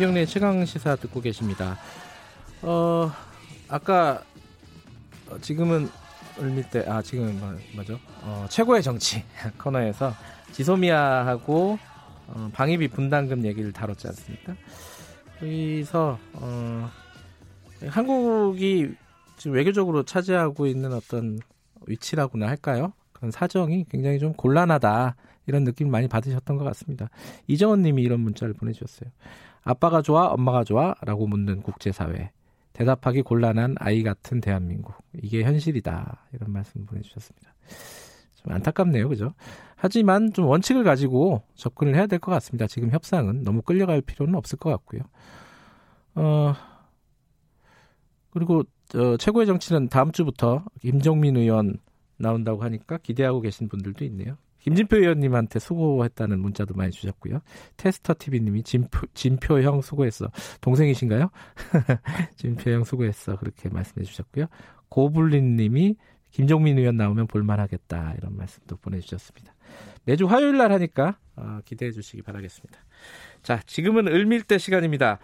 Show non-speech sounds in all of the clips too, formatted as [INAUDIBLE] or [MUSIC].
김경래 최강 시사 듣고 계십니다. 어 아까 지금은 을밀 때, 아, 지금 뭐, 뭐죠? 어, 최고의 정치 [LAUGHS] 코너에서 지소미아하고 어, 방위비 분담금 얘기를 다뤘지 않습니까? 여기서, 어, 한국이 지금 외교적으로 차지하고 있는 어떤 위치라고나 할까요? 그런 사정이 굉장히 좀 곤란하다. 이런 느낌을 많이 받으셨던 것 같습니다. 이정원 님이 이런 문자를 보내주셨어요. 아빠가 좋아, 엄마가 좋아? 라고 묻는 국제사회. 대답하기 곤란한 아이 같은 대한민국. 이게 현실이다. 이런 말씀 보내주셨습니다. 좀 안타깝네요. 그죠? 하지만 좀 원칙을 가지고 접근을 해야 될 것 같습니다. 지금 협상은 너무 끌려갈 필요는 없을 것 같고요. 어, 그리고 어, 최고의 정치는 다음 주부터 김정민 의원 나온다고 하니까 기대하고 계신 분들도 있네요. 김진표 의원님한테 수고했다는 문자도 많이 주셨고요. 테스터 TV님이 진표, 진표 형 수고했어. 동생이신가요? [LAUGHS] 진표 형 수고했어. 그렇게 말씀해 주셨고요. 고블린님이 김종민 의원 나오면 볼만하겠다. 이런 말씀도 보내주셨습니다. 매주 화요일 날 하니까 어, 기대해 주시기 바라겠습니다. 자, 지금은 을밀대 시간입니다.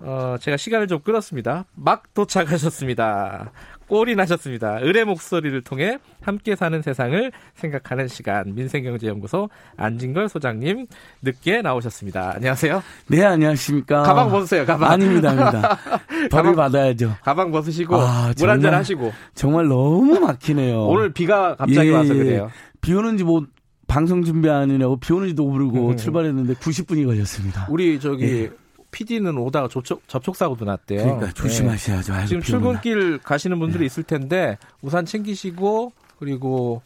어, 제가 시간을 좀 끌었습니다. 막 도착하셨습니다. 꼴이 나셨습니다. 을의 목소리를 통해 함께 사는 세상을 생각하는 시간. 민생경제연구소 안진걸 소장님 늦게 나오셨습니다. 안녕하세요. 네, 안녕하십니까. 가방 벗으세요, 가방. 아닙니다, 아닙니다. [LAUGHS] 벌을 받아야죠. 가방 벗으시고 아, 물 한잔 하시고. 정말 너무 막히네요. 오늘 비가 갑자기 예, 와서 그래요. 비 오는지 뭐 방송 준비하느냐고 비 오는지도 모르고 음. 출발했는데 90분이 걸렸습니다. 우리 저기 예. PD는 오다가 접촉, 접촉 사고도 났대요. 그러니까 조심하셔야죠. 네. 지금 출근길 가시는 분들이 네. 있을 텐데 우산 챙기시고 그리고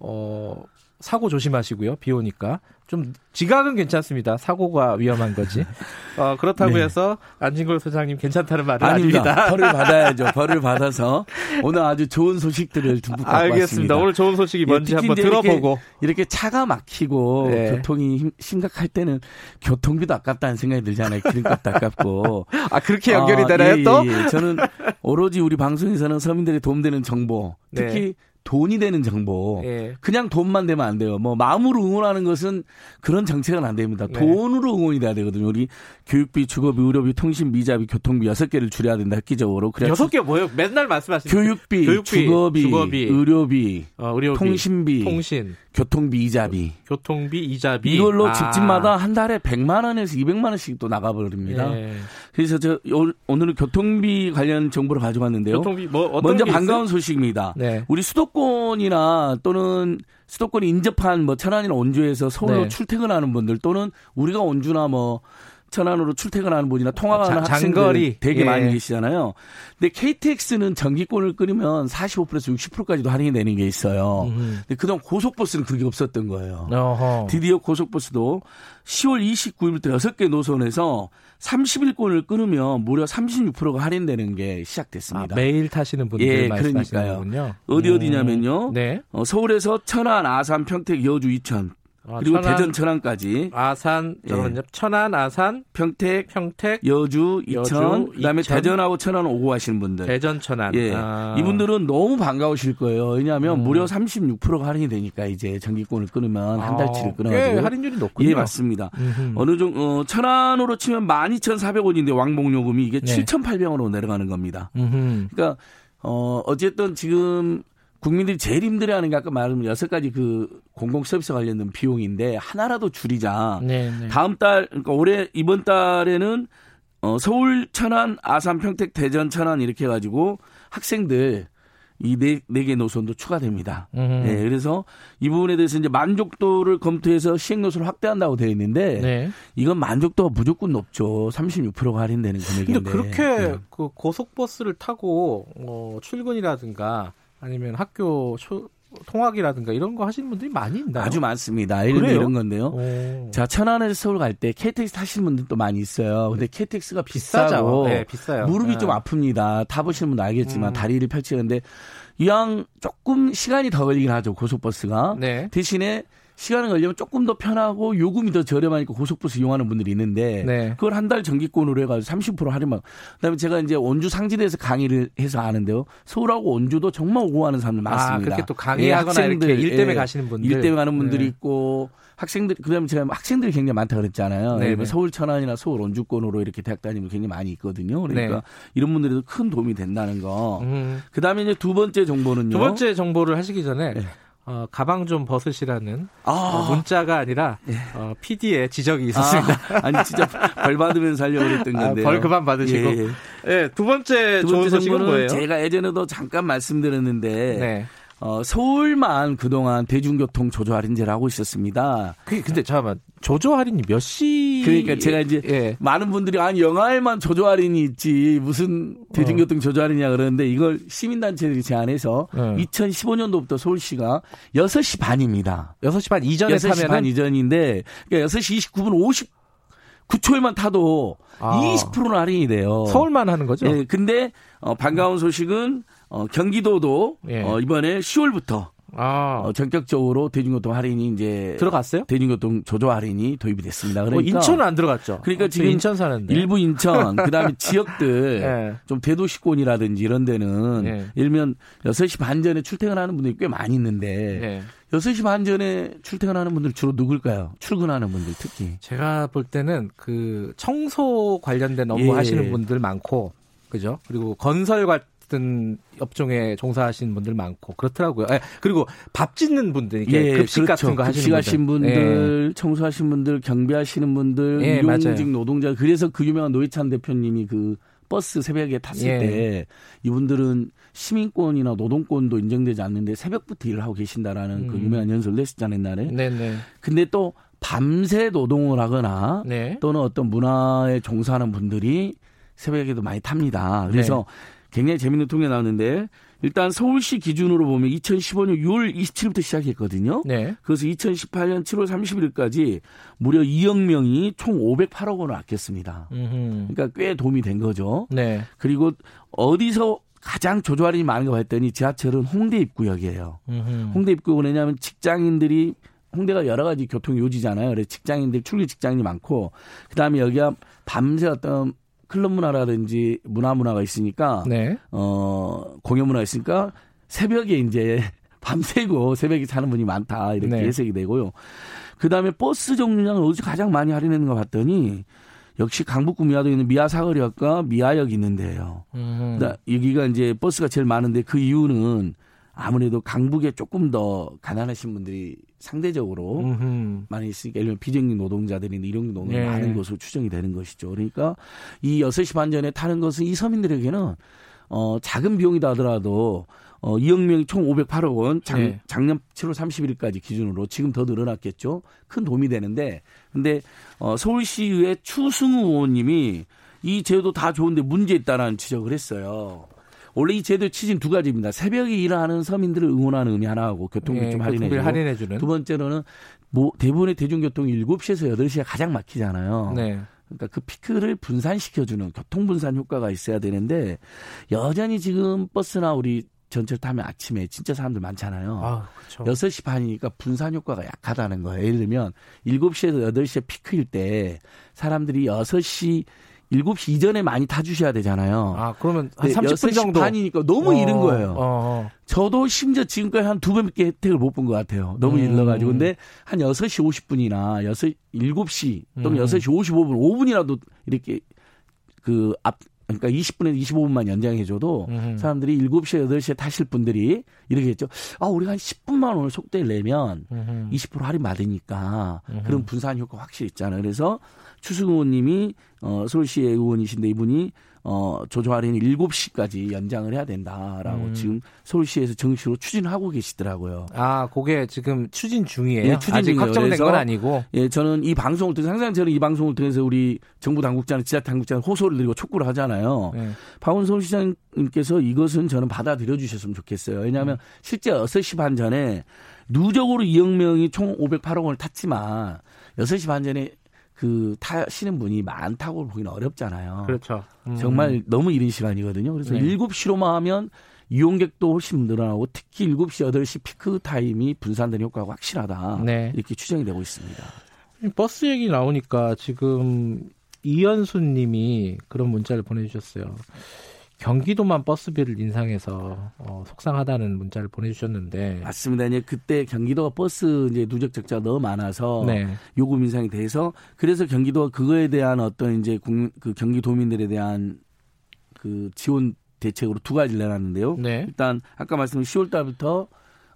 어 사고 조심하시고요. 비 오니까 좀 지각은 괜찮습니다. 사고가 위험한 거지. 어, 그렇다고 네. 해서 안진걸 소장님 괜찮다는 말은 아닙니다. 아닙니다. 벌을 [LAUGHS] 받아야죠. 벌을 받아서 오늘 아주 좋은 소식들을 듬뿍 갖고 알겠습니다. 왔습니다. 오늘 좋은 소식이 예, 뭔지 한번 들어보고 이렇게, 이렇게, 차가 막히고 네. 교통이 힘, 심각할 때는 교통비도 아깝다는 생각이 들잖아요. 기름값도 아깝고. [LAUGHS] 아 그렇게 연결이 아, 되나요 예, 또? 예, 저는 오로지 우리 방송에서는 서민들이 도움되는 정보 특히 네. 돈이 되는 정보. 예. 그냥 돈만 되면 안 돼요. 뭐 마음으로 응원하는 것은 그런 정책은 안 됩니다. 네. 돈으로 응원이 돼야 되거든요. 우리 교육비, 주거비, 의료비, 통신비, 자비, 교통비 여섯 개를 줄여야 된다 획기적으로. 그래 여섯 개 뭐예요? 맨날 말씀하시는 교육비, 교육비 주거비, 주거비, 의료비, 어, 의료비, 통신비, 통신, 교통비 이자비. 교통비 이자비. 이걸로 아. 집집마다 한 달에 100만 원에서 200만 원씩 또 나가 버립니다. 예. 그래서 저 오늘은 교통비 관련 정보를 가져왔는데요. 교통비 뭐 먼저 반가운 소식입니다. 네. 우리 수도권이나 또는 수도권 인접한 뭐 천안이나 원주에서 서울로 네. 출퇴근하는 분들 또는 우리가 원주나 뭐 천안으로 출퇴근하는 분이나 통화하는 학생들이 되게 예. 많이 계시잖아요. 근데 KTX는 전기권을 끊으면 45%에서 60%까지도 할인이 되는 게 있어요. 음. 근데 그동안 고속버스는 그게 없었던 거예요. 어허. 드디어 고속버스도 10월 29일부터 6개 노선에서 30일권을 끊으면 무려 36%가 할인되는 게 시작됐습니다. 아, 매일 타시는 분들 예, 그러니까요. 어디 어디냐면요. 음. 네. 어, 서울에서 천안, 아산, 평택, 여주, 이천, 아, 그리고 천안, 대전 천안까지 아산 잠깐만요. 예. 천안 아산 평택 평택 여주 이천 여주, 그다음에 이천, 대전하고 천안 오고 하시는 분들 대전 천안 예 아. 이분들은 너무 반가우실 거예요 왜냐하면 음. 무려 36%가 할인이 되니까 이제 전기권을 끊으면 한 달치를 아, 끊어가지고 할인율이 높군요 예 맞습니다 음흠. 어느 정도 어, 천안으로 치면 12,400원인데 왕복 요금이 이게 네. 7,800원으로 내려가는 겁니다 음흠. 그러니까 어 어쨌든 지금 국민들이 제일 힘들어하는 게 아까 말한 여섯 가지 그 공공 서비스 관련된 비용인데 하나라도 줄이자. 네네. 네. 다음 달 그러니까 올해 이번 달에는 어 서울 천안 아산 평택 대전 천안 이렇게 해 가지고 학생들 이네 네개 노선도 추가됩니다. 음. 네, 그래서 이 부분에 대해서 이제 만족도를 검토해서 시행 노선을 확대한다고 되어 있는데 네. 이건 만족도가 무조건 높죠. 36%가 할인되는 금액인데. 근데 그렇게 네. 그 고속버스를 타고 어, 출근이라든가 아니면 학교 초, 통학이라든가 이런 거 하시는 분들이 많이 있나요? 아주 많습니다. 예를 들어 이런 건데요. 오. 자, 천안에서 서울 갈 때 KTX 타시는 분들도 많이 있어요. 근데 KTX가 비싸고 네, 비싸요. 무릎이 네. 좀 아픕니다. 타보시는 분도 알겠지만 음. 다리를 펼치는데 이왕 조금 시간이 더 걸리긴 하죠. 고속버스가. 네. 대신에 시간을 걸리면 조금 더 편하고 요금이 더 저렴하니까 고속버스 이용하는 분들이 있는데 네. 그걸 한 달 정기권으로 해가지고 30% 할인만. 그다음에 제가 이제 원주 상지대에서 강의를 해서 아는데요. 서울하고 원주도 정말 오고하는 사람들 아, 많습니다. 아, 그렇게 또 강의하거나 예, 이렇게 일 때문에 예, 가시는 분들, 일 때문에 가는 분들이 네. 있고 학생들 그다음에 제가 학생들이 굉장히 많다 그랬잖아요. 네, 네. 서울 천안이나 서울 원주권으로 이렇게 대학 다니면 굉장히 많이 있거든요. 그러니까 네. 이런 분들에도 큰 도움이 된다는 거. 음. 그다음에 이제 두 번째 정보는요. 두 번째 정보를 하시기 전에 네. 어, 가방 좀 벗으시라는 아. 어, 문자가 아니라 예. 어, PD의 지적이 있었습니다. 아, 니 진짜 벌 받으면서 하려고 아, 건데요. 아, 벌 그만 받으시고. 예, 예. 네, 두 번째 두 번째 정보는 뭐예요? 제가 예전에도 잠깐 말씀드렸는데 네. 어, 서울만 그동안 대중교통 조조 할인제를 하고 있었습니다. 그게 근데 잠깐만 조조 할인이 몇 시? 그러니까 제가 이제 예. 많은 분들이 아니 영화에만 조조 할인이 있지 무슨 대중교통 어. 조조 할인이냐 그러는데 이걸 시민단체들이 제안해서 어. 2015년도부터 서울시가 6시 반입니다. 6시 반 이전에 6시 타면은? 반 이전인데 그러니까 6시 29분 59초에만 타도 아. 20%는 할인이 돼요. 서울만 하는 거죠? 예. 근데 어, 반가운 소식은 어, 경기도도 예. 어, 이번에 10월부터 아. 어, 전격적으로 대중교통 할인이 이제 들어갔어요? 대중교통 조조 할인이 도입이 됐습니다. 그러니까 어, 인천은 안 들어갔죠. 그러니까 어, 지금 인천 사는데 일부 인천 그다음에 [LAUGHS] 지역들 예. 좀 대도시권이라든지 이런 데는 예. 들면 6시 반 전에 출퇴근하는 분들이 꽤 많이 있는데 예. 6시 반 전에 출퇴근하는 분들 주로 누굴까요? 출근하는 분들 특히. 제가 볼 때는 그 청소 관련된 업무 예. 하시는 분들 많고 그죠? 그리고 건설 같은 업종에 종사하시는 분들 많고 그렇더라고요. 예, 그리고 밥 짓는 분들, 이게 예, 급식 그렇죠. 같은 거 하시는 하신 분들, 예. 청소하신 분들, 경비하시는 분들, 예, 일용직 노동자. 그래서 그 유명한 노회찬 대표님이 그 버스 새벽에 탔을 예. 때 이분들은 시민권이나 노동권도 인정되지 않는데 새벽부터 일을 하고 계신다라는 그 음. 그 유명한 연설을 냈었잖아요, 옛날에. 네네. 근데 또 밤새 노동을 하거나 네. 또는 어떤 문화에 종사하는 분들이 새벽에도 많이 탑니다. 그래서 네. 굉장히 재밌는 통계 나왔는데 일단 서울시 기준으로 보면 2015년 6월 27일부터 시작했거든요. 네. 그래서 2018년 7월 31일까지 무려 2억 명이 총 508억 원을 아꼈습니다. 음흠. 그러니까 꽤 도움이 된 거죠. 네. 그리고 어디서 가장 조조 할인이 많은가 봤더니 지하철은 홍대 입구역이에요. 음흠. 홍대 입구역은 왜냐하면 직장인들이 홍대가 여러 가지 교통 요지잖아요. 그래서 직장인들 출근 직장인이 많고 그다음에 여기가 밤새 어떤 클럽 문화라든지 문화 문화가 있으니까 네. 어 공연 문화가 있으니까 새벽에 이제 [LAUGHS] 밤새고 새벽에 사는 분이 많다 이렇게 네. 해석이 되고요. 그다음에 버스 정류장을 어디서 가장 많이 할인했는가 봤더니 역시 강북구 미아도에 있는 미아 사거리역과 미아역이 있는데요. 음. 여기가 이제 버스가 제일 많은데 그 이유는 아무래도 강북에 조금 더 가난하신 분들이 상대적으로 음흠. 많이 있으니까 예를 들면 비정규 노동자들이나 일용직 노동자 네. 많은 것으로 추정이 되는 것이죠. 그러니까 이 6시 반 전에 타는 것은 이 서민들에게는 어 작은 비용이다 하더라도 어 2억 명이 총 508억 원 작, 네. 작년 7월 31일까지 기준으로 지금 더 늘어났겠죠. 큰 도움이 되는데 근데 어 서울시의회 추승우 의원님이 이 제도 다 좋은데 문제 있다라는 지적을 했어요. 원래 이 제도의 취지는 두 가지입니다. 새벽에 일하는 서민들을 응원하는 의미 하나하고 교통비 네, 좀 할인해주고 할인해 주는. 두 번째로는 뭐 대부분의 대중교통이 7시에서 8시가 가장 막히잖아요. 네. 그러니까 그 피크를 분산시켜주는 교통 분산 효과가 있어야 되는데 여전히 지금 버스나 우리 전철 타면 아침에 진짜 사람들 많잖아요. 아, 그렇죠. 6시 반이니까 분산 효과가 약하다는 거예요. 예를 들면 7시에서 8시에 피크일 때 사람들이 6시 7시 이전에 많이 타주셔야 되잖아요. 아, 그러면 한 30분 정도. 반이니까 너무 어, 이른 거예요. 어, 어. 저도 심지어 지금까지 한두 번밖에 혜택을 못 본 것 같아요. 너무 음. 일러가지고. 근데 한 6시 50분이나 6, 7시 또는 음. 6시 55분, 5분이라도 이렇게 그 앞, 그러니까 20분에서 25분만 연장해줘도 음. 사람들이 7시에 8시에 타실 분들이 이렇게 했죠. 아, 우리가 한 10분만 오늘 속도를 내면 음. 20% 할인 받으니까 음. 그런 분산 효과 확실히 있잖아요. 그래서 추승 의원님이 어, 서울시의 의원이신데 이분이 어, 조조 할인 7시까지 연장을 해야 된다라고 음. 지금 서울시에서 정식으로 추진하고 계시더라고요. 아, 그게 지금 추진 중이에요. 예, 추진 아직 확정된 건 아니고. 예, 저는 이 방송을 통해서 항상 저는 이 방송을 통해서 우리 정부 당국자는 지자 당국자는 호소를 드리고 촉구를 하잖아요. 네. 박원 서울시장님께서 이것은 저는 받아들여 주셨으면 좋겠어요. 왜냐하면 음. 실제 6시 반 전에 누적으로 2억 명이 총 508억 원을 탔지만 6시 반 전에 그 타시는 분이 많다고 보기는 어렵잖아요. 그렇죠. 음. 정말 너무 이른 시간이거든요. 그래서 네. 7시로만 하면 이용객도 훨씬 늘어나고 특히 7시, 8시 피크 타임이 분산되는 효과가 확실하다. 네. 이렇게 추정이 되고 있습니다. 버스 얘기 나오니까 지금 이현수 님이 그런 문자를 보내주셨어요. 경기도만 버스비를 인상해서 어, 속상하다는 문자를 보내주셨는데 맞습니다. 이제 그때 경기도가 버스 이제 누적 적자가 너무 많아서 네. 요금 인상이 돼서 그래서 경기도가 그거에 대한 어떤 이제 국민, 그 경기도민들에 대한 그 지원 대책으로 두 가지를 내놨는데요. 네. 일단 아까 말씀드린 10월 달부터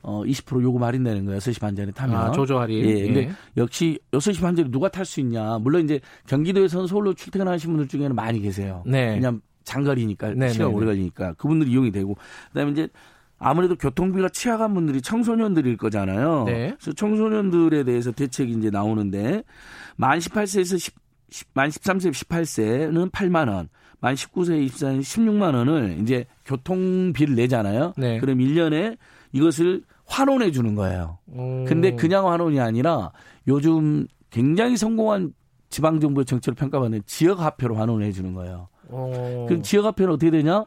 어, 20% 요금 할인되는 거예요. 6시 반 전에 타면. 아, 조조 할인. 예. 근데 예. 역시 6시 반 전에 누가 탈 수 있냐. 물론 이제 경기도에서는 서울로 출퇴근하시는 분들 중에는 많이 계세요. 네. 왜냐하면 장거리니까 네네네. 시간 오래 걸리니까 그분들이 이용이 되고 그다음에 이제 아무래도 교통비가 취약한 분들이 청소년들일 거잖아요. 네. 그래서 청소년들에 대해서 대책이 이제 나오는데 만 18세에서 10, 만 13세 18세는 8만 원, 만 19세 입사는 16만 원을 이제 교통비를 내잖아요. 네. 그럼 1년에 이것을 환원해 주는 거예요. 오. 근데 그냥 환원이 아니라 요즘 굉장히 성공한 지방 정부의 정책을 평가받는 지역 화폐로 환원해 주는 거예요. 어. 그럼 지역 화폐는 어떻게 되냐?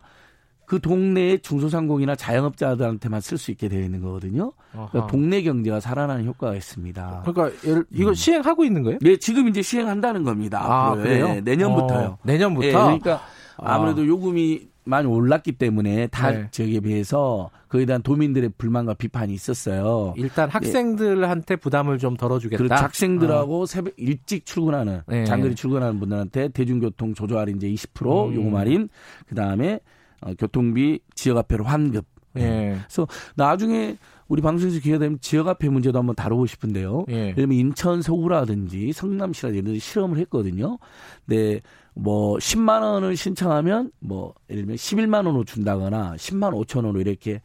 그 동네의 중소상공이나 자영업자들한테만 쓸 수 있게 되어 있는 거거든요. 그러니까 동네 경제가 살아나는 효과가 있습니다. 그러니까 이거 음. 시행하고 있는 거예요? 네, 지금 이제 시행한다는 겁니다. 아, 그래요? 네, 내년부터요. 어, 내년부터. 네, 그러니까 아. 아무래도 요금이 많이 올랐기 때문에 타 네. 지역에 비해서 그에 대한 도민들의 불만과 비판이 있었어요. 일단 학생들한테 네. 부담을 좀 덜어주겠다. 그렇죠. 학생들하고 어. 새벽 일찍 출근하는 네. 장거리 출근하는 분들한테 대중교통 조조 할인 이제 20% 음. 요금 할인, 그 다음에 어, 교통비 지역화폐로 환급. 예. 그래서 나중에 우리 방송에서 기회가 되면 지역화폐 문제도 한번 다루고 싶은데요. 예. 예를 들면 인천 서구라든지 성남시라든지 실험을 했거든요. 근데 뭐 10만 원을 신청하면 뭐 예를 들면 11만 원으로 준다거나 10만 5천 원으로 이렇게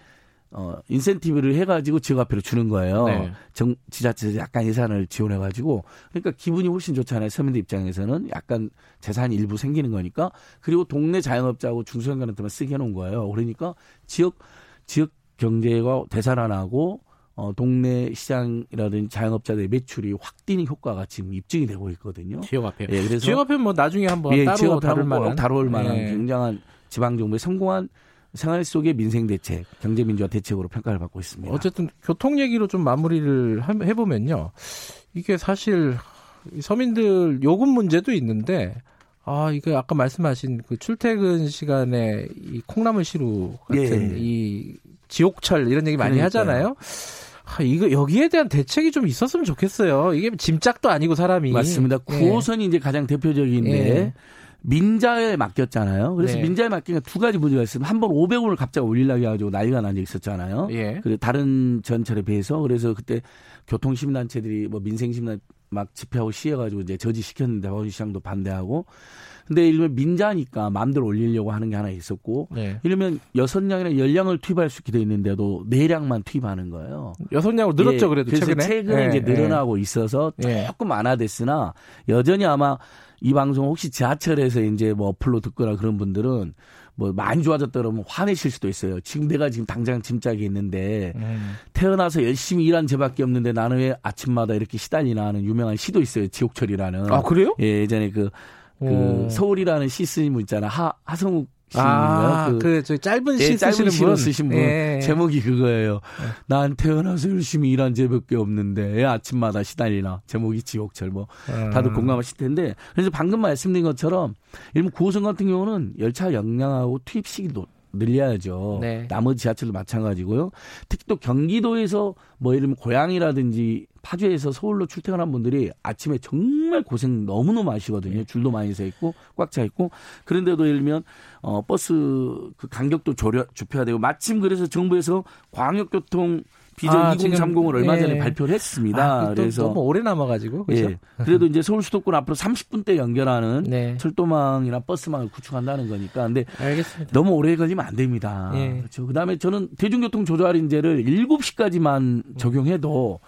어 인센티브를 해가지고 지역화폐를 주는 거예요. 네. 정 지자체에서 약간 예산을 지원해가지고 그러니까 기분이 훨씬 좋잖아요. 서민들 입장에서는 약간 재산이 일부 생기는 거니까 그리고 동네 자영업자하고 중소형간한테만 쓰게 해놓은 거예요. 그러니까 지역 지역 경제가 되살아나고 어, 동네 시장이라든지 자영업자들의 매출이 확 뛰는 효과가 지금 입증이 되고 있거든요. 지역화폐. 예, 그래서 지역화폐 뭐 나중에 한번 예, 따로 다룰 만한 다룰 만한 예. 굉장한 지방 정부의 성공한 생활 속의 민생 대책, 경제 민주화 대책으로 평가를 받고 있습니다. 어쨌든 교통 얘기로 좀 마무리를 해보면요. 이게 사실 서민들 요금 문제도 있는데 아, 이거 아까 말씀하신 그 출퇴근 시간에 이 콩나물 시루 같은 예. 이 지옥철 이런 얘기 많이 그러니까요. 하잖아요. 아, 이거 여기에 대한 대책이 좀 있었으면 좋겠어요. 이게 짐짝도 아니고 사람이 맞습니다. 9호선이 예. 이제 가장 대표적인데 예. 민자에 맡겼잖아요. 그래서 네. 민자에 맡기니까 두 가지 문제가 있으면 한번 500원을 갑자기 올리려고 해가지고 난리가 난 적이 있었잖아요. 예. 그리고 다른 전철에 비해서 그래서 그때 교통시민단체들이 뭐 민생시민단 막 집회하고 시해가지고 이제 저지시켰는데 서울시장도 반대하고 근데 이러면 민자니까 마음대로 올리려고 하는 게 하나 있었고 네. 이러면 여섯 량이나 열 량을 투입할 수 있게 돼 있는데도 네 량만 투입하는 거예요. 여섯 량으로 늘었죠 예, 그래도 그래서 최근에, 최근에 예, 이제 늘어나고 예. 있어서 예. 조금 완화됐으나 여전히 아마 이 방송 혹시 지하철에서 이제 뭐 어플로 듣거나 그런 분들은 뭐 많이 좋아졌다 그러면 화내실 수도 있어요. 지금 내가 지금 당장 짐짝이 있는데 음. 태어나서 열심히 일한 죄밖에 없는데 나는 왜 아침마다 이렇게 시달리나 하는 유명한 시도 있어요. 지옥철이라는. 아 그래요? 예, 예전에 그, 그 오. 서울이라는 시 쓰신 분 있잖아. 하 하성욱 아, 그, 그, 저 짧은 시 예, 짧은 시로 쓰신 분. 예. 제목이 그거예요. 예. 난 태어나서 열심히 일한 죄밖에 없는데, 아침마다 시달리나. 제목이 지옥철 뭐. 아. 다들 공감하실 텐데. 그래서 방금 말씀드린 것처럼, 일본 9호선 같은 경우는 열차 역량하고 투입 시기도 늘려야죠. 네. 나머지 지하철도 마찬가지고요. 특히 또 경기도에서 뭐 예를 들면 고향이라든지 파주에서 서울로 출퇴근한 분들이 아침에 정말 고생 너무너무 하시거든요. 네. 줄도 많이 서 있고 꽉 차 있고 그런데도 예를 들면 어 버스 그 간격도 조려 좁혀야 되고 마침 그래서 정부에서 광역교통 비전 아, 2030을 얼마 전에 예. 발표를 했습니다. 아, 그래서 너무 오래 남아가지고 그렇죠? 예. 그래도 이제 서울 수도권 앞으로 30분대 연결하는 네. 철도망이나 버스망을 구축한다는 거니까. 근데 알겠습니다. 너무 오래 걸리면 안 됩니다. 예. 그렇죠. 그다음에 저는 대중교통 조조 할인제를 7시까지만 적용해도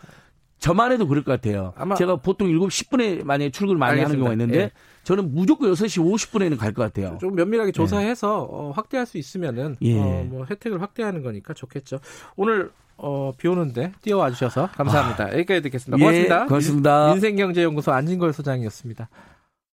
저만 해도 그럴 것 같아요. 아마 제가 보통 7시 10분에 만약에 출근을 많이 알겠습니다. 하는 경우가 있는데 예. 저는 무조건 6시 50분에는 갈 것 같아요. 좀 면밀하게 조사해서 예. 어, 확대할 수 있으면은 예. 어, 뭐 혜택을 확대하는 거니까 좋겠죠. 오늘 어, 비 오는데 뛰어와 주셔서 감사합니다. 아. 여기까지 듣겠습니다. 고맙습니다. 예, 고맙습니다. 민생경제연구소 안진걸 소장이었습니다.